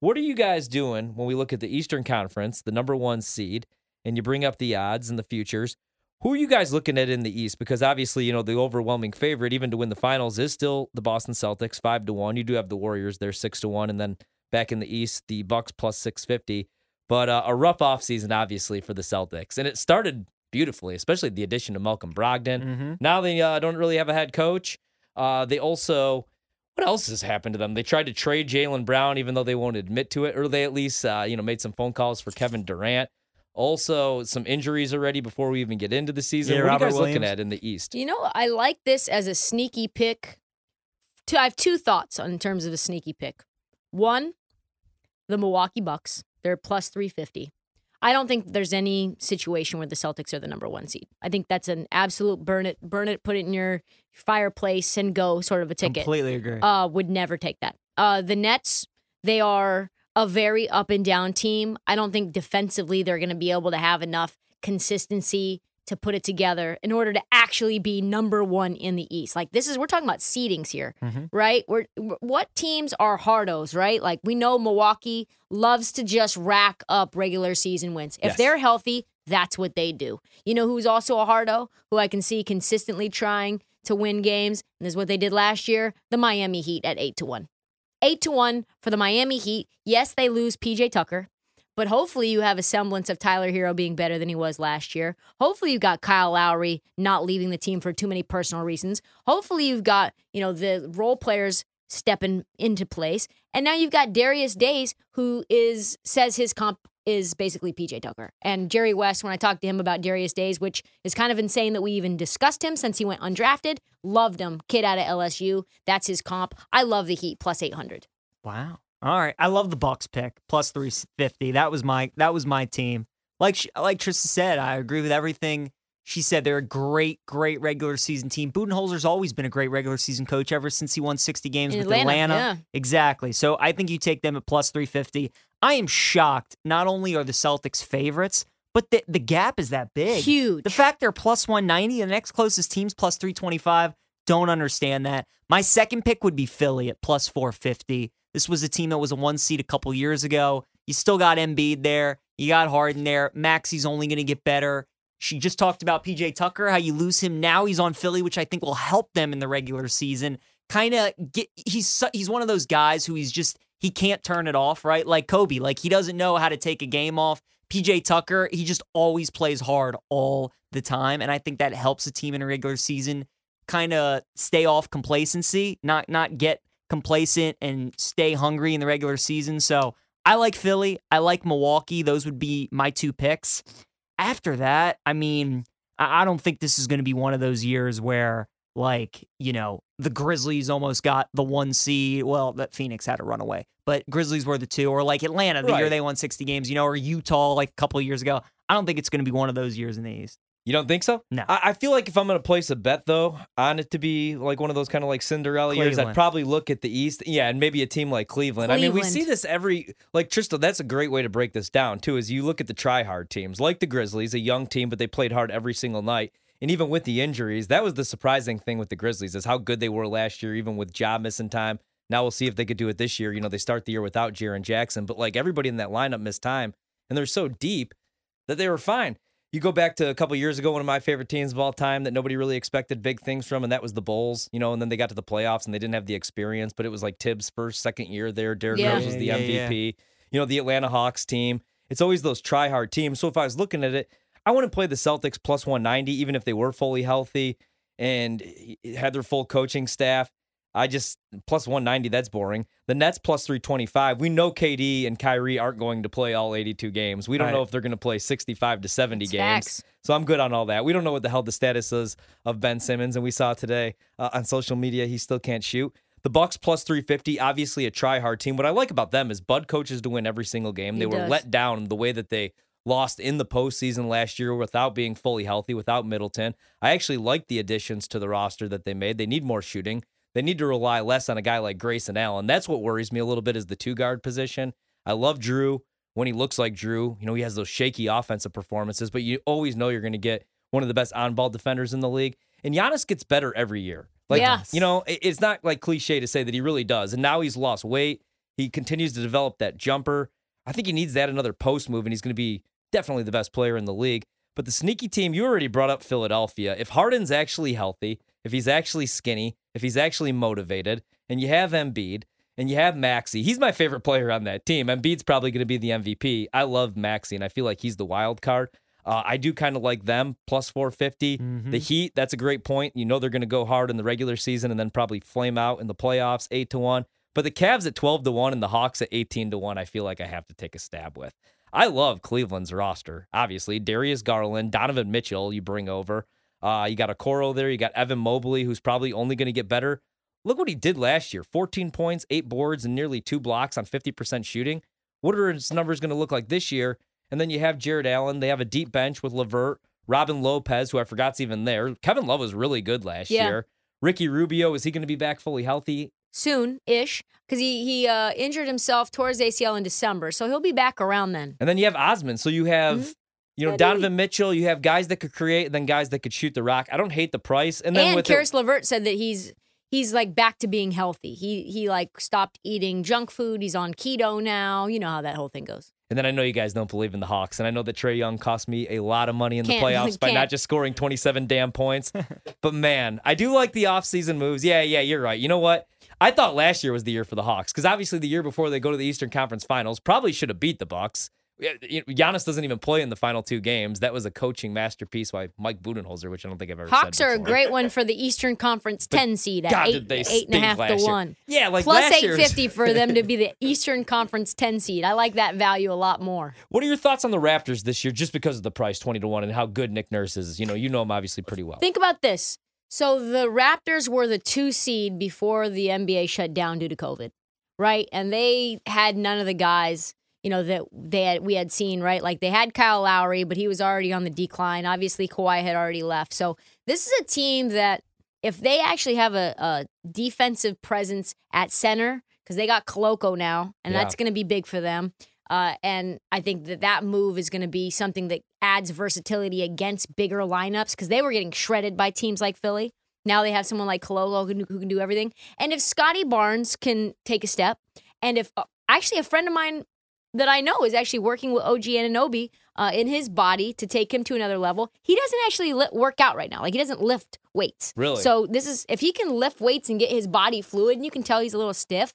What are you guys doing when we look at the Eastern Conference, the number one seed, and you bring up the odds and the futures? Who are you guys looking at in the East? Because obviously, you know, the overwhelming favorite, even to win the finals, is still the Boston Celtics, five to one. You do have the Warriors, they're six to one, and then back in the East, the Bucks plus six fifty. But uh, a rough offseason, obviously, for the Celtics. And it started beautifully, especially the addition of Malcolm Brogdon. Mm-hmm. Now they uh, don't really have a head coach. Uh, they also what else has happened to them? They tried to trade Jaylen Brown, even though they won't admit to it, or they at least, uh, you know, made some phone calls for Kevin Durant. Also, some injuries already before we even get into the season. Yeah, what are you Robert guys looking at in the East? You know, I like this as a sneaky pick. I have two thoughts in terms of a sneaky pick. One, the Milwaukee Bucks. They're plus 350. I don't think there's any situation where the Celtics are the number one seed. I think that's an absolute burn it, burn it, put it in your fireplace and go sort of a ticket. Completely agree. Uh, would never take that. Uh, the Nets, they are a very up and down team. I don't think defensively they're going to be able to have enough consistency to put it together in order to actually be number one in the East. Like this is we're talking about seedings here, Mhm. right? We're what teams are hardos, right? Like we know Milwaukee loves to just rack up regular season wins. If Yes. they're healthy, that's what they do. You know who's also a hardo, who I can see consistently trying to win games, and this is what they did last year, the Miami Heat at eight to one. Eight to one for the Miami Heat. Yes, they lose PJ Tucker. But hopefully you have a semblance of Tyler Herro being better than he was last year. Hopefully you've got Kyle Lowry not leaving the team for too many personal reasons. Hopefully you've got, you know, the role players stepping into place. And now you've got Darius Days who is says his comp is basically PJ Tucker. And Jerry West when I talked to him about Darius Days, which is kind of insane that we even discussed him since he went undrafted, loved him. Kid out of LSU, that's his comp. I love the Heat plus 800. Wow. All right. I love the Bucks pick plus 350. That was my that was my team. Like sh- like Trista said, I agree with everything she said. They're a great great regular season team. Budenholzer's always been a great regular season coach ever since he won 60 games In with Atlanta, Atlanta. yeah. Exactly. So I think you take them at plus 350. I am shocked. Not only are the Celtics favorites, but the the gap is that big. Huge. The fact they're plus 190, the next closest team's plus 325, don't understand that. My second pick would be Philly at plus 450. This was a team that was a one seed a couple years ago. You still got Embiid there. You got Harden there. Maxey's only going to get better. She just talked about PJ Tucker, how you lose him now. He's on Philly, which I think will help them in the regular season. Kind of get he's he's one of those guys who he's just he can't turn it off, right? Like Kobe, like he doesn't know how to take a game off. PJ Tucker, he just always plays hard all the time, and I think that helps a team in a regular season kind of stay off complacency, not not get complacent and stay hungry in the regular season. So I like Philly. I like Milwaukee. Those would be my two picks. After that, I mean, I don't think this is going to be one of those years where, like, you know, the Grizzlies almost got the one seed. Well, that Phoenix had to run away, but Grizzlies were the two, or like Atlanta the year they won 60 games, you know, or Utah like a couple of years ago. I don't think it's going to be one of those years in the East. You don't think so? No. I, I feel like if I'm going to place a bet, though, on it to be like one of those kind of like Cinderella years, I'd Cleveland. probably look at the East. Yeah, and maybe a team like Cleveland. I mean, we Cleveland. see this every, like Trista, that's a great way to break this down, too, is you look at the try hard teams, like the Grizzlies, a young team, but they played hard every single night. And even with the injuries, that was the surprising thing with the Grizzlies is how good they were last year, even with job missing time. Now we'll see if they could do it this year. You know, they start the year without Jaren Jackson, but like everybody in that lineup missed time, and they're so deep that they were fine. You go back to a couple years ago, one of my favorite teams of all time that nobody really expected big things from, and that was the Bulls. You know, and then they got to the playoffs and they didn't have the experience, but it was like Thibs' first, second year there. Derrick Yeah. Rose was the Yeah, yeah, MVP. You know, the Atlanta Hawks team. It's always those try hard teams. So if I was looking at it, I wouldn't play the Celtics plus 190, even if they were fully healthy and eh, had their full coaching staff. I just plus 190, that's boring. The Nets plus 325. We know KD and Kyrie aren't going to play all 82 games. We don't Right. know if they're going to play 65 to 70 It's games. facts. So I'm good on all that. We don't know what the hell the status is of Ben Simmons, and we saw today uh, on social media he still can't shoot. The Bucks plus 350, obviously a try hard team. What I like about them is Bud coaches to win every single game. He they were does. let down the way that they lost in the postseason last year without being fully healthy, without Middleton. I actually like the additions to the roster that they made. They need more shooting. They need to rely less on a guy like Grayson Allen. That's what worries me a little bit is the two guard position. I love Drew when he looks like Drew. You know, he has those shaky offensive performances, but you always know you're going to get one of the best on ball defenders in the league. And Giannis gets better every year. Like, Yes. you know, it's not like cliche to say that he really does. And now he's lost weight. He continues to develop that jumper. I think he needs that another post move, and he's going to be definitely the best player in the league. But the sneaky team, you already brought up Philadelphia. If Harden's actually healthy, if he's actually skinny, if he's actually motivated, and you have Embiid and you have Maxey, he's my favorite player on that team. Embiid's probably going to be the MVP. I love Maxey, and I feel like he's the wild card. Uh, I do kind of like them plus 450. Mhm. The Heat, that's a great point. You know they're going to go hard in the regular season and then probably flame out in the playoffs, eight to one. But the Cavs at 12 to one and the Hawks at 18 to one, I feel like I have to take a stab with. I love Cleveland's roster. Obviously, Darius Garland, Donovan Mitchell, you bring over. Uh, you got Okoro there. You got Evan Mobley, who's probably only going to get better. Look what he did last year 14 points, eight boards, and nearly two blocks on 50% shooting. What are his numbers going to look like this year? And then you have Jarrett Allen. They have a deep bench with LeVert, Robin Lopez, who I forgot's even there. Kevin Love was really good last Yeah. year. Ricky Rubio, is he going to be back fully healthy? Soon ish, because he, he uh, injured himself towards ACL in December. So he'll be back around then. And then you have Osman. So you have, Mhm. You know, Donovan Mitchell. You have guys that could create, and then guys that could shoot the rock. I don't hate the price. And then And, with it- Caris LeVert said that he's he's like back to being healthy. He he like stopped eating junk food. He's on keto now. You know how that whole thing goes. And then I know you guys don't believe in the Hawks, and I know that Trae Young cost me a lot of money in the Can't- playoffs by not can't. just scoring 27 damn points. but man, I do like the offseason moves. Yeah, yeah, you're right. You know what? I thought last year was the year for the Hawks because obviously the year before they go to the Eastern Conference Finals probably should have beat the Bucks. Yeah, Giannis doesn't even play in the final two games. That was a coaching masterpiece by Mike Budenholzer, which I don't think I've ever Hawks said are a great one for the Eastern Conference 10 seed at God, eight, did they eight and a half to year. one. Yeah, like Plus year's- 850 for them to be the Eastern Conference 10 seed. I like that value a lot more. What are your thoughts on the Raptors this year, just because of the price, twenty to one, and how good Nick Nurse is? You know, you know him obviously pretty well. Think about this. So the Raptors were the two seed before the NBA shut down due to COVID, right? And they had none of the guys, you know, that they had we had seen, right? Like they had Kyle Lowry, but he was already on the decline. Obviously, Kawhi had already left. So this is a team that if they actually have a, a defensive presence at center, because they got Koloko now, and Yeah. that's going to be big for them. Uh, and I think that that move is going to be something that adds versatility against bigger lineups because they were getting shredded by teams like Philly. Now they have someone like Koloko who, can- who can do everything. And if Scottie Barnes can take a step, and if uh, actually a friend of mine that I know is actually working with OG Anunoby uh, in his body to take him to another level, he doesn't actually li- work out right now. Like he doesn't lift weights. Really? So this is if he can lift weights and get his body fluid, and you can tell he's a little stiff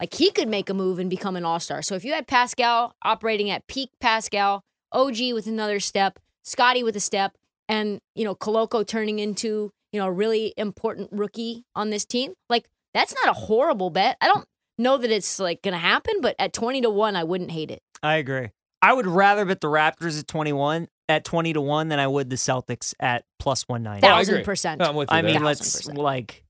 like he could make a move and become an all-star. So if you had Pascal operating at peak Pascal, OG with another step, Scottie with a step, and you know Koloko turning into you know a really important rookie on this team, like that's not a horrible bet. I don't know that it's like gonna happen, but at twenty to one, I wouldn't hate it. I agree. I would rather bet the Raptors at 21 at 20 to 1 than I would the Celtics at plus 190. Oh, I Thousand agree. percent. No, I'm with you I there. mean, let's percent. like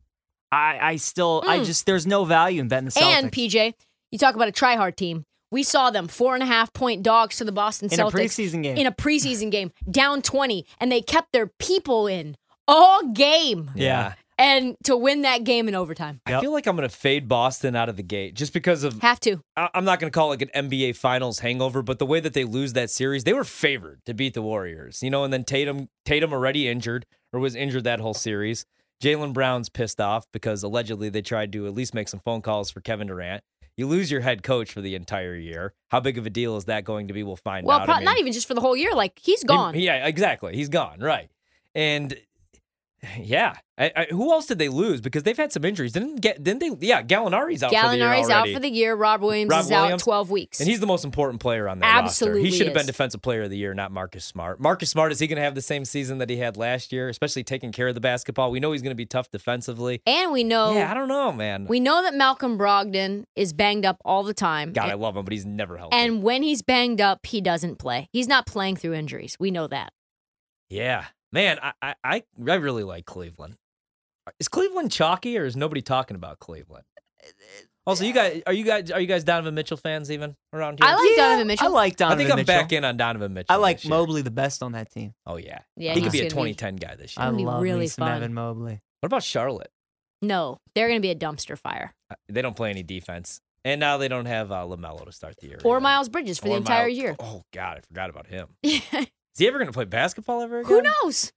I I still I Mm. just there's no value in betting the Celtics. And PJ, you talk about a try-hard team. We saw them four and a half point dogs to the Boston in a Celtics preseason game. in a preseason game, down 20, and they kept their people in all game yeah. And to win that game in overtime. I feel like I'm going to fade Boston out of the gate just because of Have to. I- I'm not going to call it like an NBA Finals hangover, but the way that they lose that series, they were favored to beat the Warriors. You know, and then Tatum, Tatum already injured or was injured that whole series. Jaylen Brown's pissed off because allegedly they tried to at least make some phone calls for Kevin Durant. You lose your head coach for the entire year. How big of a deal is that going to be? We'll find Well, out. pro- I mean, not even just for the whole year. Like he's gone. yeah, exactly. He's gone. Right. And yeah, I, I, who else did they lose? Because they've had some injuries. Didn't get? Didn't they? Yeah, Gallinari's out for the year Gallinari's out for the year. Rob Williams Rob is out 12 weeks. And he's the most important player on that roster. He should have been defensive player of the year, not Marcus Smart. Marcus Smart, is he going to have the same season that he had last year, especially taking care of the basketball? We know he's going to be tough defensively. and we know Yeah, I don't know, man. we know that Malcolm Brogdon is banged up all the time. God, I love him, but he's never healthy. and when he's banged up, he doesn't play. He's not playing through injuries. We know that. yeah, man, I, I, I I really like Cleveland. Is Cleveland chalky or is nobody talking about Cleveland? Also, you guys are you guys are you guys Donovan Mitchell fans even around here? I like Yeah, Donovan Mitchell. I like Donovan. I think I'm Mitchell. back in on Donovan Mitchell. I like. Mobley the best on that team. Oh yeah, Yeah, he could be a gonna be- 2010 guy this year. gonna be love really me some fun. Evan Mobley. What about Charlotte? No, they're going to be a dumpster fire. Uh, They don't play any defense, and now they don't have uh, LaMelo to start the year. Or either. Miles Bridges for the entire Miles- year. Oh God, I forgot about him. He ever going to play basketball ever again? Who knows?